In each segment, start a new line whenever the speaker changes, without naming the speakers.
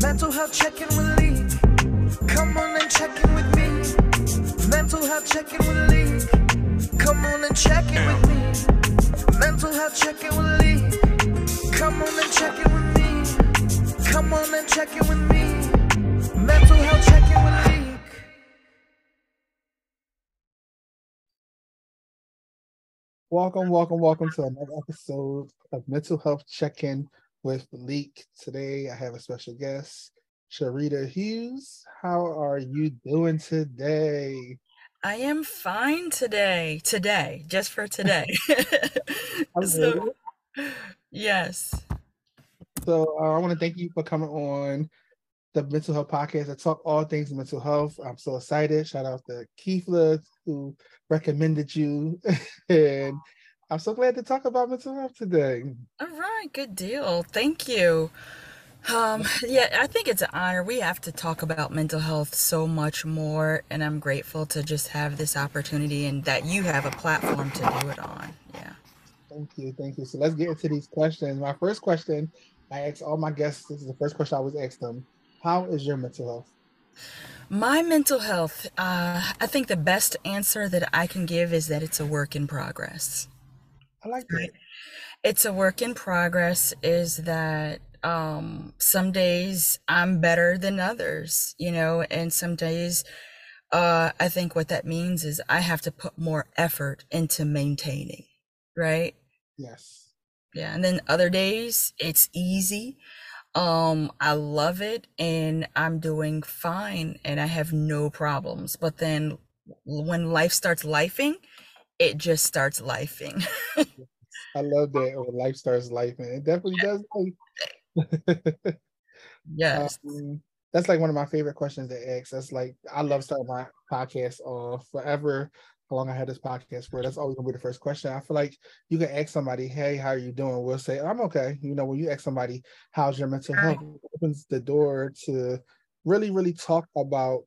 Mental health check-in with Lee. Come on and check in with me. Mental health check-in with Lee. Come on and check in with me. Mental health check-in with Lee. Come on and check in with me. Come on and check in with me. Mental health check-in with Lee.
Welcome, welcome, welcome to another episode of Mental Health Check-In with Leak. Today I have a special guest, Sherritta Hughes. How are you doing today?
I am fine today. Today, just for today. So, yes.
So uh, I want to thank you for coming on the Mental Health Podcast. I talk all things mental health. I'm so excited. Shout out to Keithla who recommended you, and I'm so glad to talk about mental health today.
All right, good deal. Thank you. Um, yeah, I think it's an honor. We have to talk about mental health so much more, and I'm grateful to just have this opportunity and that you have a platform to do it on. Yeah.
Thank you, thank you. So let's get into these questions. My first question, I ask all my guests. This is the first question I always ask them. How is your mental health?
My mental health, uh, I think the best answer that I can give is that it's a work in progress.
I like that.
It's a work in progress, is that um, some days I'm better than others, you know, and some days uh, I think what that means is I have to put more effort into maintaining, right?
Yes.
Yeah. And then other days it's easy. Um, I love it and I'm doing fine and I have no problems. But then when life starts lifing, it just starts lifing.
I love that when life starts life, and it definitely does. life.
Yes.
um, that's like one of my favorite questions to ask. That's like I love starting my podcast off forever. How long I had this podcast for? That's always gonna be the first question. I feel like you can ask somebody, "Hey, how are you doing?" We'll say, "I'm okay." You know, when you ask somebody, "How's your mental health?" It opens the door to really, really talk about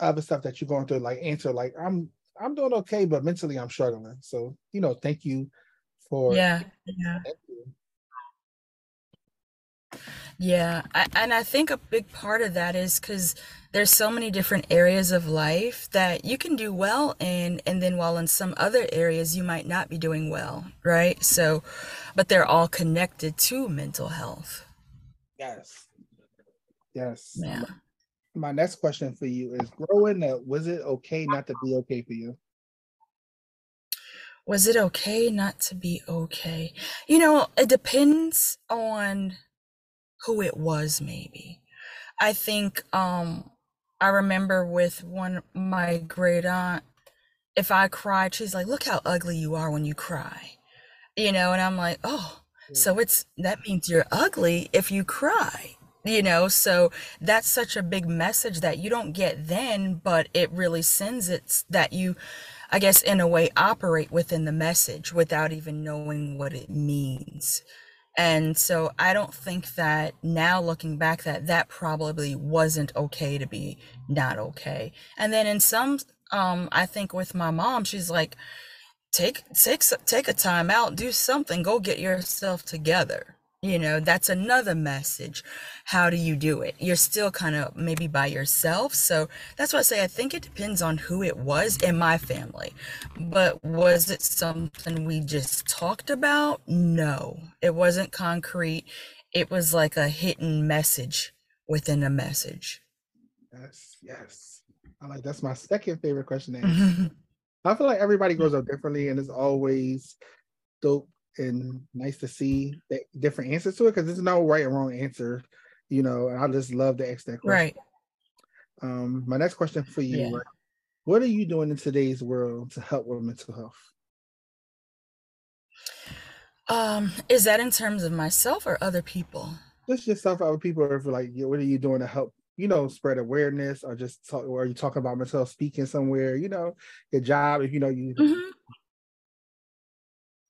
other stuff that you're going through. Like answer, like I'm, I'm doing okay, but mentally I'm struggling. So, you know, thank you for.
Yeah. Yeah. Yeah, I, and I think a big part of that is because there's so many different areas of life that you can do well in, and then while in some other areas you might not be doing well, right? So, but they're all connected to mental health.
Yes. Yes.
Yeah.
My next question for you is growing up, was it okay not to be okay for you?
Was it okay not to be okay? You know, it depends on who it was, maybe. I think um I remember with one my great aunt, if I cried, she's like, look how ugly you are when you cry. You know, and I'm like, oh, so it's that means you're ugly if you cry. You know, so that's such a big message that you don't get then, but it really sends it that you, I guess, in a way, operate within the message without even knowing what it means. And so I don't think that now looking back that that probably wasn't okay to be not okay. And then in some um I think with my mom she's like take take take a time out, do something, go get yourself together. You know, that's another message. How do you do it? You're still kind of maybe by yourself. So that's why I say I think it depends on who it was in my family. But was it something we just talked about? No, it wasn't concrete. It was like a hidden message within a message.
Yes, yes. I like that's my second favorite question. I feel like everybody grows up differently, and it's always dope and nice to see the different answers to it because there's no right or wrong answer, you know. And I just love to ask that question.
Right.
Um, my next question for you:
Yeah.
right, What are you doing in today's world to help with mental health?
Um, is that in terms of myself or other people?
Just yourself, other people, or if like, what are you doing to help? You know, spread awareness, or just talk, or are you talking about mental health, speaking somewhere? You know, your job. If you know you,
Mhm.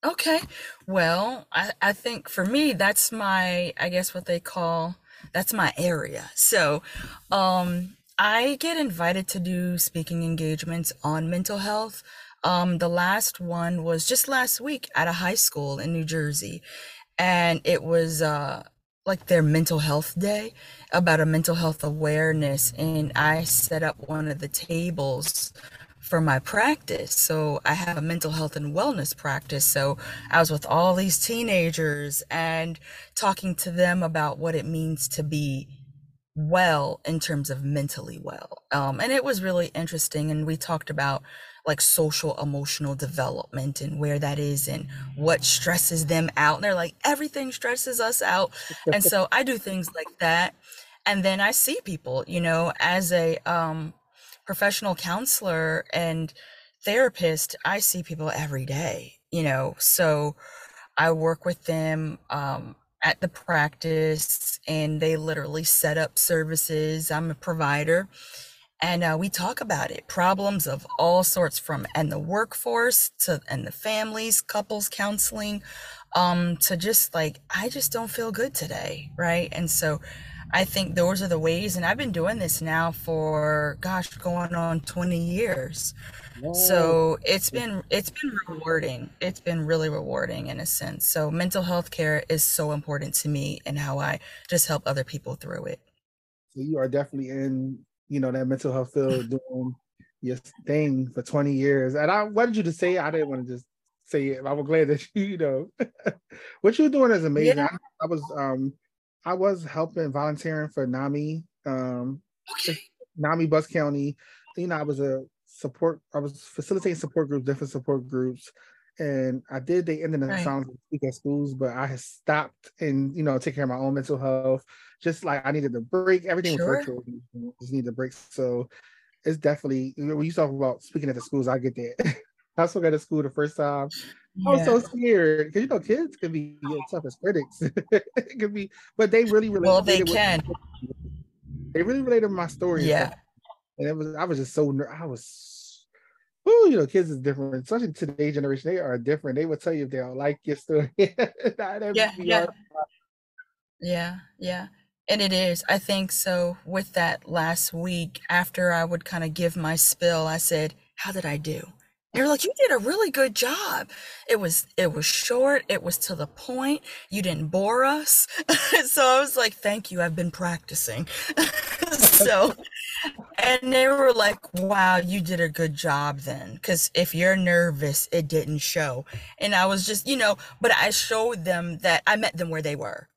Okay. Well, I, I think for me, that's my, I guess what they call, that's my area. So, um, I get invited to do speaking engagements on mental health. Um, the last one was just last week at a high school in New Jersey. And it was, uh, like their mental health day about a mental health awareness and I set up one of the tables for my practice. So I have a mental health and wellness practice. So I was with all these teenagers and talking to them about what it means to be well in terms of mentally well. Um, and it was really interesting. And we talked about like social emotional development and where that is and what stresses them out. And they're like, everything stresses us out. And so I do things like that. And then I see people, you know, as a um, professional counselor and therapist, I see people every day, you know, so I work with them um, at the practice and they literally set up services. I'm a provider and uh, we talk about it. Problems of all sorts from and the workforce to and the families couples counseling um to just like i just don't feel good today right? And so i think those are the ways and i've been doing this now for gosh going on 20 years so it's been it's been rewarding it's been really rewarding in a sense so mental health care is so important to me and how i just help other people through it
so you are definitely in you know, that mental health field doing your thing for 20 years. And I wanted you to say I didn't want to just say it. I was glad that you, you know, what you're doing is amazing. Yeah. I, I, was um I was helping volunteering for NAMI, um okay. NAMI Bucks County. You know, I was a support, I was facilitating support groups, different support groups. And I did the ended the right. sound speak at schools, but I had stopped and you know, take care of my own mental health just like I needed a break. Everything sure. was virtual. Just need a break. So it's definitely when you talk about speaking at the schools, I get that. I spoke at the school the first time. Yeah. I was so scared because you know kids can be tough as critics. it can be, but they really, really
well they can.
they really related my story.
Yeah,
and it was I was just so I was, oh, you know, kids is different. Especially today's generation, they are different. They will tell you if they don't like your story.
yeah, yeah. yeah, yeah. And it is. I think so. With that last week, after I would kind of give my spill, I said, How did I do? They're like, you did a really good job. It was it was short, it was to the point, you didn't bore us. so I was like, thank you, I've been practicing. so and they were like, wow, you did a good job then. Cause if you're nervous, it didn't show. And I was just, you know, but I showed them that I met them where they were.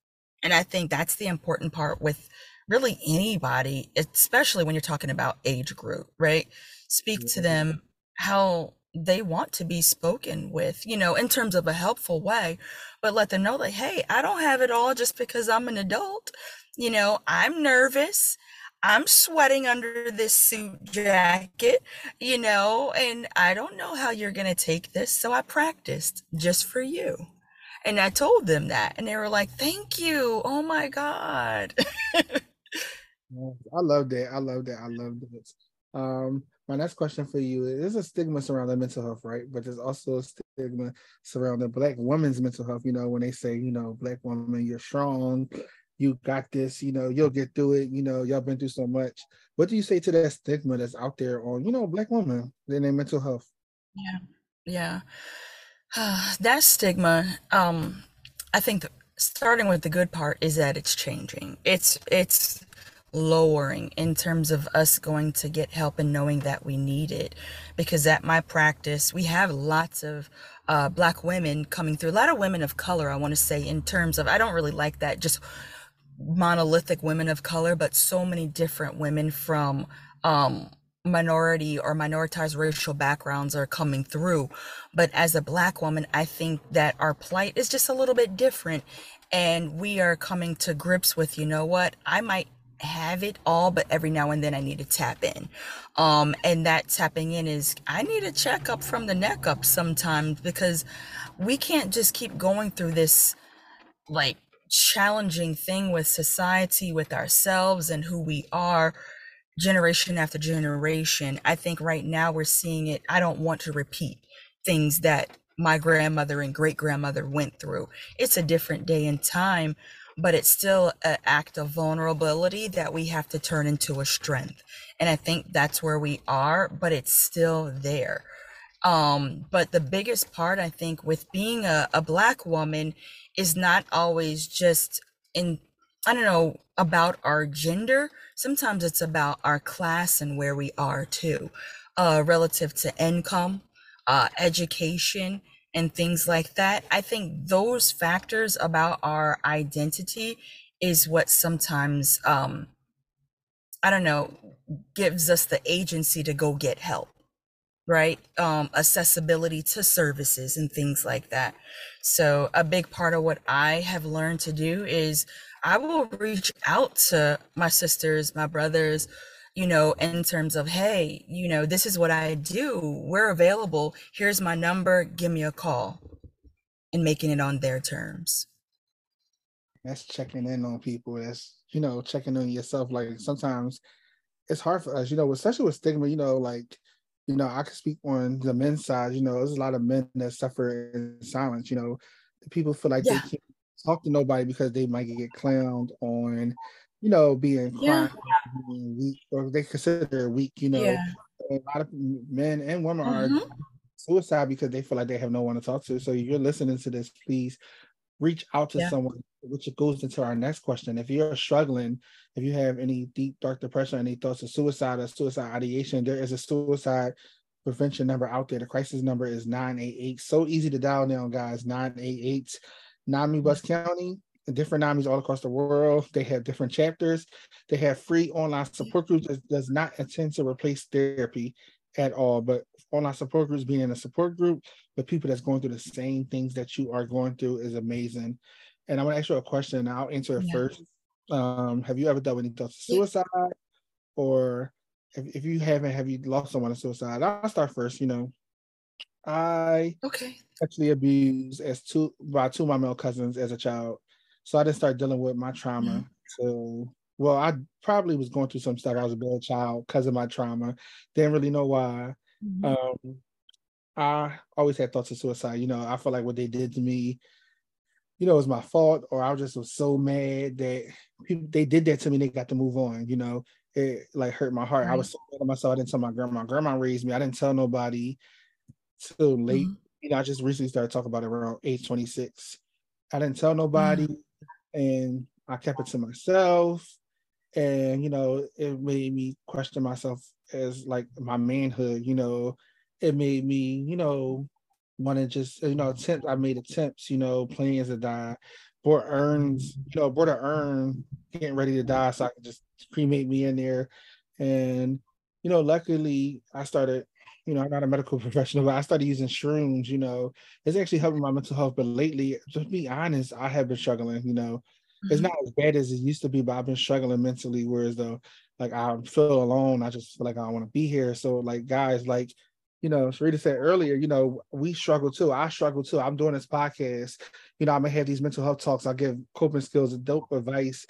And I think that's the important part with really anybody, especially when you're talking about age group, right? Speak to mm-hmm. them how they want to be spoken with, you know, in terms of a helpful way, but let them know that, hey, I don't have it all just because I'm an adult. You know, I'm nervous. I'm sweating under this suit jacket, you know, and I don't know how you're going to take this. So I practiced just for you. And I told them that, and they were like, "Thank you! Oh my god!"
I love that. I love that. I love this. Um, my next question for you is: There's a stigma surrounding mental health, right? But there's also a stigma surrounding Black women's mental health. You know, when they say, you know, Black woman, you're strong, you got this. You know, you'll get through it. You know, y'all been through so much. What do you say to that stigma that's out there on, you know, Black women and their mental health?
Yeah, yeah. that stigma, um, I think starting with the good part is that it's changing. It's it's lowering in terms of us going to get help and knowing that we need it. Because at my practice, we have lots of uh, black women coming through, a lot of women of color, I want to say, in terms of, I don't really like that, just monolithic women of color, but so many different women from um, minority or minoritized racial backgrounds are coming through. But as a black woman, I think that our plight is just a little bit different. And we are coming to grips with, you know what, I might have it all, but every now and then I need to tap in. Um, and that tapping in is I need a checkup from the neck up sometimes because we can't just keep going through this like challenging thing with society, with ourselves and who we are generation after generation. I think right now we're seeing it. I don't want to repeat things that my grandmother and great grandmother went through. It's a different day and time, but it's still an act of vulnerability that we have to turn into a strength. And I think that's where we are, but it's still there. Um, but the biggest part, I think, with being a, a black woman is not always just in I don't know about our gender. Sometimes it's about our class and where we are too, uh, relative to income, uh, education, and things like that. I think those factors about our identity is what sometimes, um, I don't know, gives us the agency to go get help right? Um, accessibility to services and things like that. So, a big part of what I have learned to do is I will reach out to my sisters, my brothers, you know, in terms of, hey, you know, this is what I do. We're available. Here's my number. Give me a call and making it on their terms.
That's checking in on people. That's, you know, checking on yourself. Like sometimes it's hard for us, you know, especially with stigma, you know, like you know, I can speak on the men's side. You know, there's a lot of men that suffer in silence. You know, people feel like yeah. they can't talk to nobody because they might get clowned on, you know, being yeah. being weak, or they consider weak. You know, yeah. a lot of men and women mm-hmm. are suicide because they feel like they have no one to talk to. So you're listening to this, please reach out to yeah. someone, which goes into our next question. If you're struggling, if you have any deep, dark depression, any thoughts of suicide or suicide ideation, there is a suicide prevention number out there. The crisis number is 988. So easy to dial down, guys. 988. NAMI Bucks County, different NAMIs all across the world. They have different chapters. They have free online support groups that does not intend to replace therapy at all, but online support groups being in a support group with people that's going through the same things that you are going through is amazing. And I'm gonna ask you a question. I'll answer it yeah. first. Um, have you ever done any thoughts of suicide, or if, if you haven't, have you lost someone to suicide? I'll start first. You know, I
okay
sexually abused as two by two of my male cousins as a child, so I didn't start dealing with my trauma mm-hmm. well, I probably was going through some stuff. I was a bad child because of my trauma. Didn't really know why. Mm-hmm. Um, I always had thoughts of suicide. You know, I felt like what they did to me, you know, it was my fault, or I just was so mad that people they did that to me. And they got to move on. You know, it like hurt my heart. Right. I was so mad at myself. I didn't tell my grandma. Grandma raised me. I didn't tell nobody till late. Mm-hmm. You know, I just recently started talking about it around age 26. I didn't tell nobody, mm-hmm. And I kept it to myself. And you know it made me question myself as like my manhood you know. It made me you know want to just you know attempt i made attempts you know plans to die. Bought urns you know bought an urn getting ready to die so i could just cremate me in there. And you know luckily i started you know i'm not a medical professional but i started using shrooms you know it's actually helping my mental health but lately just be honest i have been struggling you know it's mm-hmm. not as bad as it used to be, but I've been struggling mentally. Whereas though, like I feel alone, I just feel like I don't want to be here. So like guys, like you know, Sherritta said earlier, you know, we struggle too. I struggle too. I'm doing this podcast. You know, I'm gonna have these mental health talks. I give coping skills and dope advice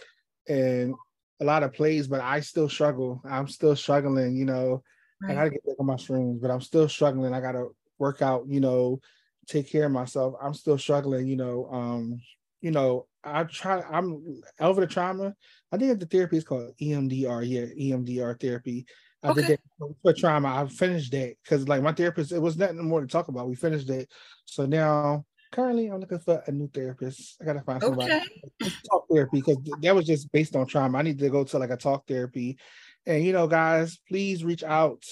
and a lot of plays, but I still struggle. I'm still struggling, you know. Right. I gotta get back on my shrooms, but I'm still struggling. I gotta work out, you know, take care of myself. I'm still struggling, you know. Um, you know, I try. I'm over the trauma. I think the therapy is called EMDR. Yeah, EMDR therapy. I okay. did that for trauma. I finished that because like my therapist, it was nothing more to talk about. We finished it. So now currently I'm looking for a new therapist. I gotta find somebody. Okay. Talk therapy because that was just based on trauma. I need to go to like a talk therapy. And you know, guys, please reach out.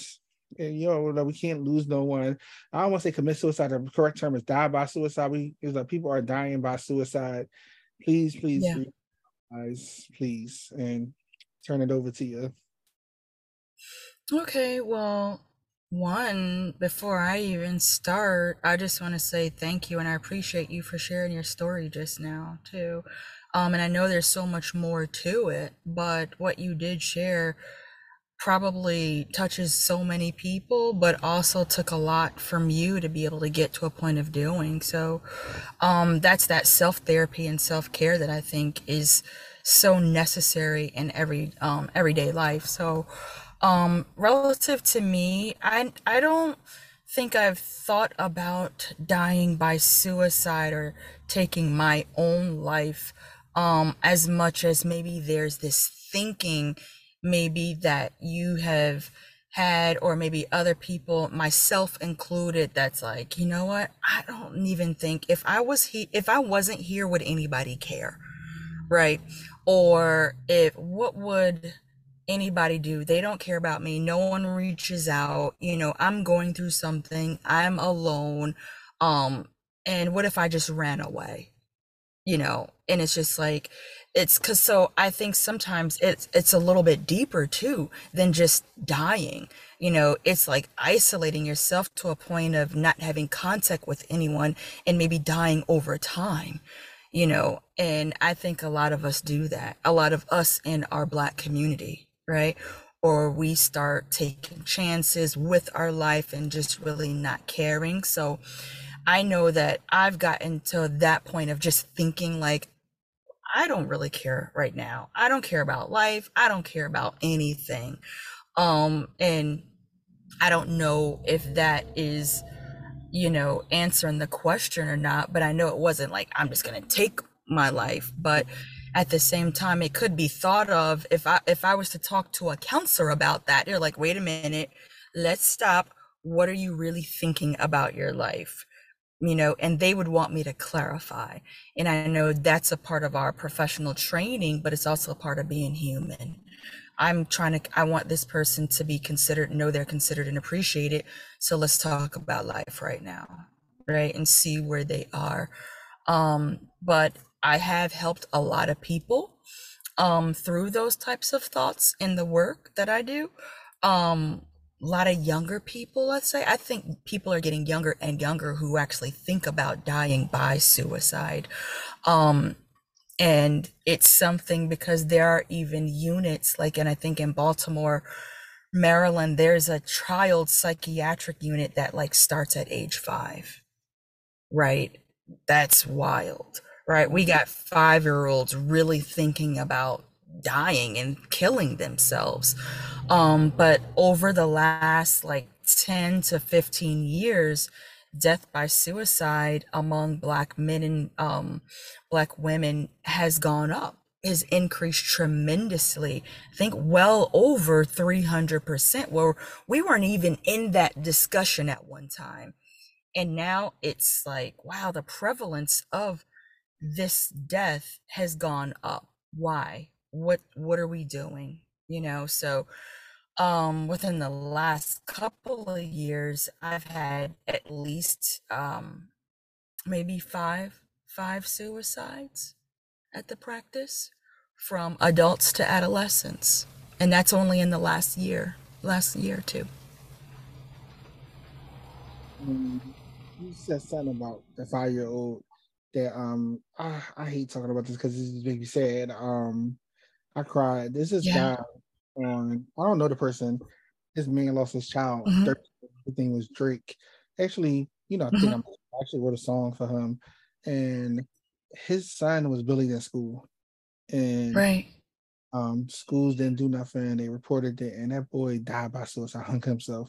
And you know, we can't lose no one. I don't want to say commit suicide. The correct term is die by suicide. We is like people are dying by suicide please, please, yeah. please, guys, please, and turn it over to you.
Okay, well, one, before I even start, I just want to say thank you and I appreciate you for sharing your story just now, too. Um, and I know there's so much more to it, but what you did share probably touches so many people, but also took a lot from you to be able to get to a point of doing. So um, that's that self therapy and self care that I think is so necessary in every um, everyday life. So um, relative to me, I I don't think I've thought about dying by suicide or taking my own life um, as much as maybe there's this thinking maybe that you have had or maybe other people myself included that's like you know what? I don't even think if i was he if i wasn't here would anybody care? Right? Or if what would anybody do? They don't care about me. No one reaches out. You know i'm going through something. I'm alone. Um and what if i just ran away? You know? And it's just like it's because so i think sometimes it's it's a little bit deeper too than just dying. You know it's like isolating yourself to a point of not having contact with anyone and maybe dying over time you know? And i think a lot of us do that. A lot of us in our black community right? Or we start taking chances with our life and just really not caring. So I know that I've gotten to that point of just thinking like I don't really care right now. I don't care about life. I don't care about anything. Um and I don't know if that is you know answering the question or not, but I know it wasn't like I'm just going to take my life, but at the same time it could be thought of if I if I was to talk to a counselor about that, they're like, "Wait a minute. Let's stop. What are you really thinking about your life?" You know, and they would want me to clarify. And I know that's a part of our professional training, but it's also a part of being human. I'm trying to, I want this person to be considered, know they're considered and appreciated. So let's talk about life right now, right? And see where they are. Um, but I have helped a lot of people um, through those types of thoughts in the work that I do. Um, a lot of younger people, let's say. I think people are getting younger and younger who actually think about dying by suicide. Um, and it's something because there are even units, like, and I think in Baltimore, Maryland, there's a child psychiatric unit that like starts at age five, right? That's wild, right? We got five year olds really thinking about dying and killing themselves. Um, but over the last like 10 to 15 years, death by suicide among black men and um, black women has gone up has increased tremendously. I think well over 300% where we weren't even in that discussion at one time. And now it's like wow the prevalence of this death has gone up. Why what what are we doing you know so um within the last couple of years i've had at least um maybe five five suicides at the practice from adults to adolescents and that's only in the last year last year two
Um, you said something about the five year old that um I, I hate talking about this because this is make me sad. Um I cried. This is
yeah
guy on I don't know the person. This man lost his child.
hmm
13. His name was Drake. Actually, you know, I think
hmm
I'm actually wrote a song for him. And his son was bullied at school. And
right
um schools didn't do nothing. They reported it, and that boy died by suicide, hung himself.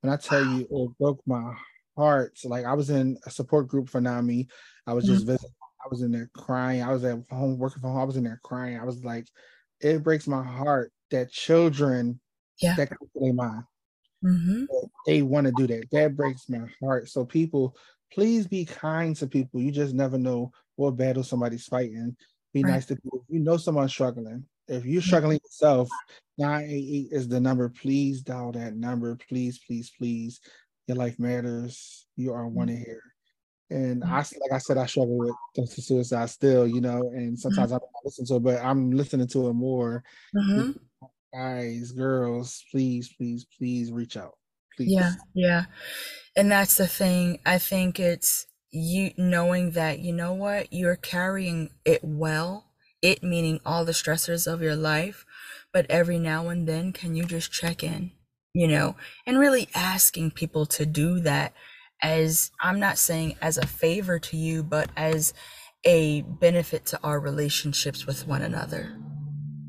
When I tell
wow
you, it broke my heart. Like I was in a support group for NAMI. I was just
hmm
visiting. I was in there crying. I was at home working from home. I was in there crying. I was like, it breaks my heart that children
yeah
that come to their mind
hmm
they want to do that. That breaks my heart. So people, please be kind to people. You just never know what battle somebody's fighting. Be
right
nice to people. If you know someone's struggling, if you're struggling yourself, 988 is the number. Please dial that number. Please, please, please. Your life matters. You are wanted here. And I like I said, I struggle with suicide still, you know, and sometimes I don't listen to it, but I'm listening to it more.
hmm
Guys, girls, please, please, please reach out. Please.
yeah yeah And that's the thing. I think it's you knowing that, you know what, you're carrying it well, it meaning all the stressors of your life, but every now and then, can you just check in, you know, and really asking people to do that as I'm not saying as a favor to you, but as a benefit to our relationships with one another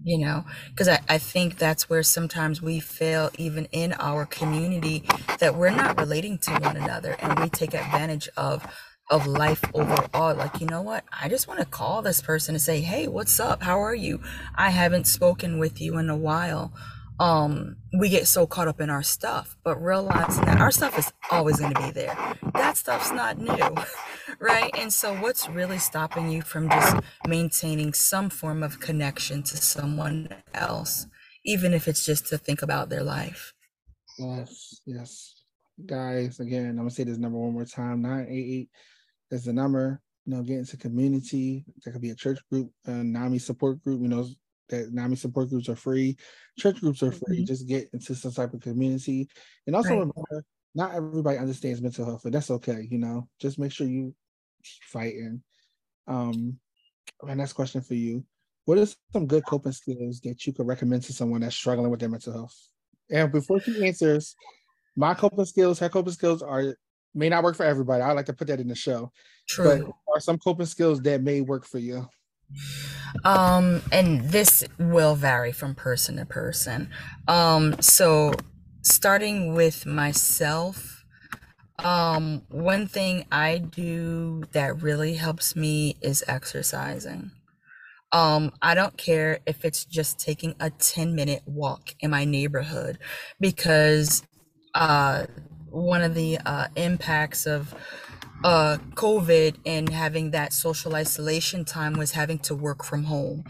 you know? Because I, I think that's where sometimes we fail even in our community that we're not relating to one another and we take advantage of of life overall. Like you know what? I just want to call this person and say hey what's up? How are you? I haven't spoken with you in a while um we get so caught up in our stuff but realizing that our stuff is always going to be there that stuff's not new right? And so, what's really stopping you from just maintaining some form of connection to someone else, even if it's just to think about their life?
Yes, yes. Guys, again, I'm gonna say this number one more time. 988 is the number. You know, get into community. That could be a church group, a NAMI support group. You know, that NAMI support groups are free. Church groups are free.
Mhm.
Just get into some type of community. And also
Right.
remember, not everybody understands mental health, and that's okay. You know, just make sure you keep fighting. Um, my next question for you: What are some good coping skills that you could recommend to someone that's struggling with their mental health? And before she answers, my coping skills, her coping skills are may not work for everybody. I like to put that in the show, but
True.
are some coping skills that may work for you?
Um, and this will vary from person to person. Um, so starting with myself, um, one thing I do that really helps me is exercising. Um, I don't care if it's just taking a 10 minute walk in my neighborhood because uh, one of the uh, impacts of uh, COVID and having that social isolation time was having to work from home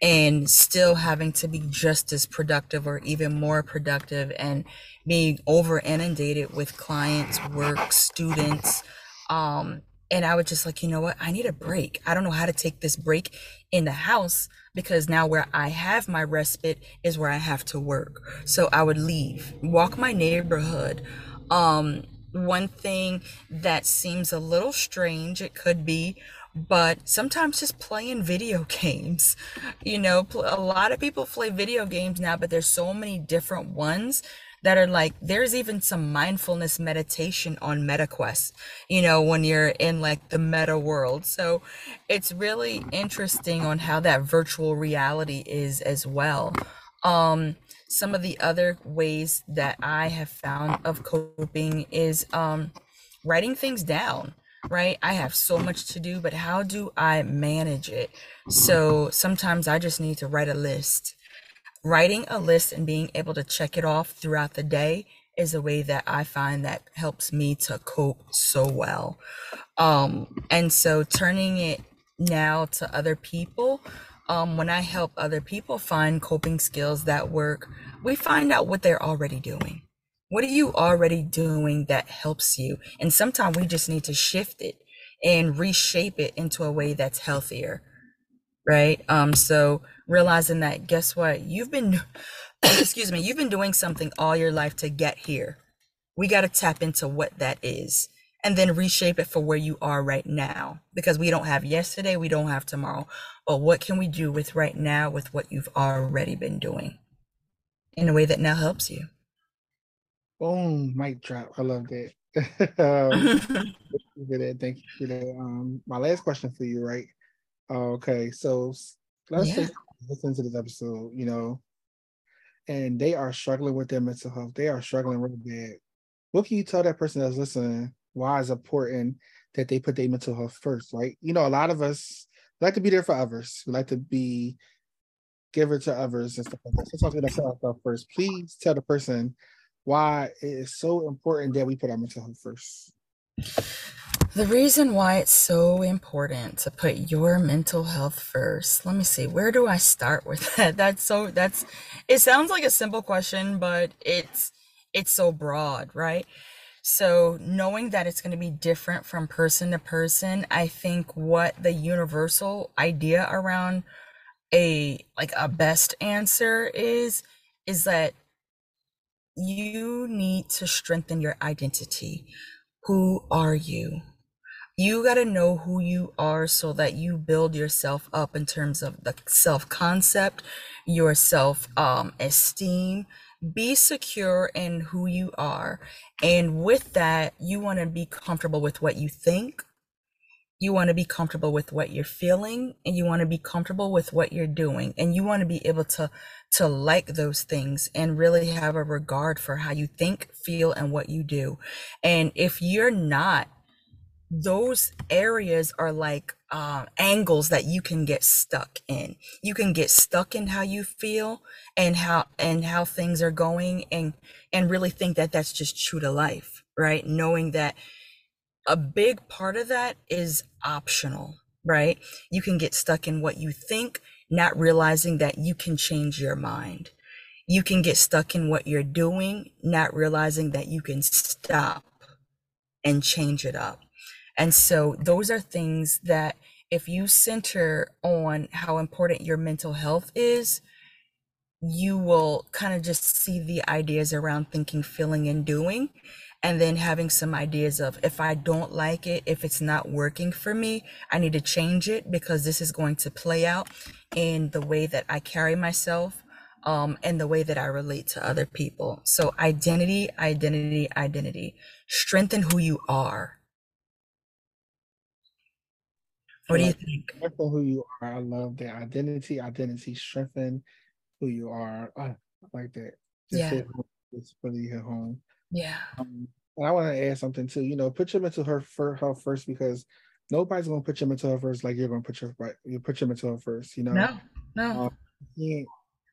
and still having to be just as productive or even more productive and being over inundated with clients, work, students. Um, and I was just like, you know what? I need a break. I don't know how to take this break in the house because now where I have my respite is where I have to work. So I would leave, walk my neighborhood. Um, one thing that seems a little strange, it could be, but sometimes just playing video games. You know, a lot of people play video games now, but there's so many different ones that are like there's even some mindfulness meditation on MetaQuest, you know, when you're in like the meta world. So it's really interesting on how that virtual reality is as well. Um, some of the other ways that I have found of coping is um, writing things down, right? I have so much to do, but how do I manage it? So sometimes I just need to write a list. Writing a list and being able to check it off throughout the day is a way that I find that helps me to cope so well. Um, and so turning it now to other people, um, when I help other people find coping skills that work, we find out what they're already doing. What are you already doing that helps you? And sometimes we just need to shift it and reshape it into a way that's healthier, right? Um, so realizing that, guess what? You've been, excuse me, you've been doing something all your life to get here. We got to tap into what that is and then reshape it for where you are right now because we don't have yesterday, we don't have tomorrow. But what can we do with right now with what you've already been doing in a way that now helps you?
Boom, mic drop. I love that. um, thank you for that. Thank you for that. Um, my last question for you, right? Okay, so let's
Yeah.
listen to this episode, you know, and they are struggling with their mental health. They are struggling real bad. What can you tell that person that's listening why it's important that they put their mental health first, right? You know, a lot of us like to be there for others. We like to be giver to others and stuff like that. So to put ourselves first. Please tell the person why it is so important that we put our mental health first.
The reason why it's so important to put your mental health first. Let me see. Where do I start with that? That's so that's it sounds like a simple question, but it's it's so broad, right? So knowing that it's going to be different from person to person, I think what the universal idea around a like a best answer is is that you need to strengthen your identity. Who are you? You got to know who you are so that you build yourself up in terms of the self concept, your self um, esteem. Be secure in who you are. And with that, you want to be comfortable with what you think. You want to be comfortable with what you're feeling and you want to be comfortable with what you're doing. And you want to be able to to like those things and really have a regard for how you think, feel, and what you do. And if you're not, those areas are like uh, angles that you can get stuck in. You can get stuck in how you feel and how and how things are going, and and really think that that's just true to life, right? Knowing that a big part of that is optional, right? You can get stuck in what you think, not realizing that you can change your mind. You can get stuck in what you're doing, not realizing that you can stop and change it up. And so those are things that if you center on how important your mental health is, you will kind of just see the ideas around thinking, feeling, and doing. And then having some ideas of if I don't like it, if it's not working for me, I need to change it because this is going to play out in the way that I carry myself um, and the way that I relate to other people. So, identity, identity, identity. Strengthen who you are. What do you think?
Strengthen who you are. I love that identity, identity, strengthen who you are. I like that. Just
Yeah.
hit home. It's really hit home.
Yeah.
Um, and I want to add something too. You know, put your mental health fir- first because nobody's gonna put your mental health first like you're gonna put your right. You put your mental health first. You know,
No, no.
Um, you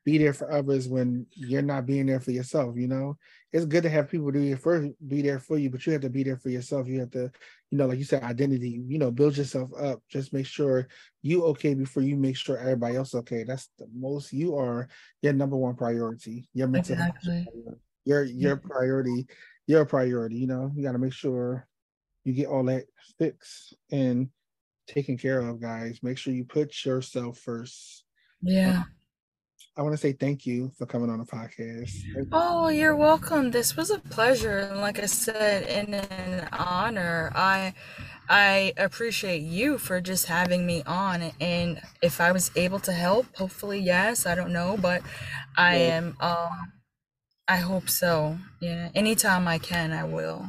be there for others when you're not being there for yourself. You know, it's good to have people do your first be there for you, but you have to be there for yourself. You have to, you know, like you said, identity. You know, build yourself up. Just make sure you okay before you make sure everybody else okay. That's the most. You are your number one priority. Your mental
Exactly.
priority. Your your priority. Your priority. You know, you got to make sure you get all that fixed and taken care of, guys. Make sure you put yourself first.
Yeah.
I want to say thank you for coming on the podcast.
Oh, you're welcome. This was a pleasure. And like I said, and an honor. I I appreciate you for just having me on. And if I was able to help, hopefully yes. I don't know, but I
Yeah.
am um I hope so. Yeah. Anytime I can, I will.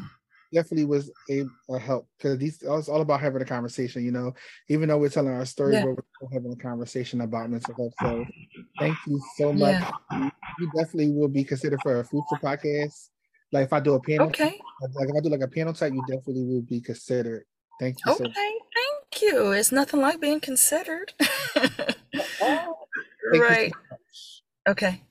Definitely was a, a help because these it's all about having a conversation. You know, even though we're telling our story,
Yeah.
but we're still having a conversation about mental health. So, thank you so much.
Yeah.
You, you definitely will be considered for a future podcast. Like if I do a panel,
Okay.
like if I do like a panel type, you definitely will be considered. Thank you so
Okay. Thank you. It's nothing like being considered.
much. Thank so
Right. Okay.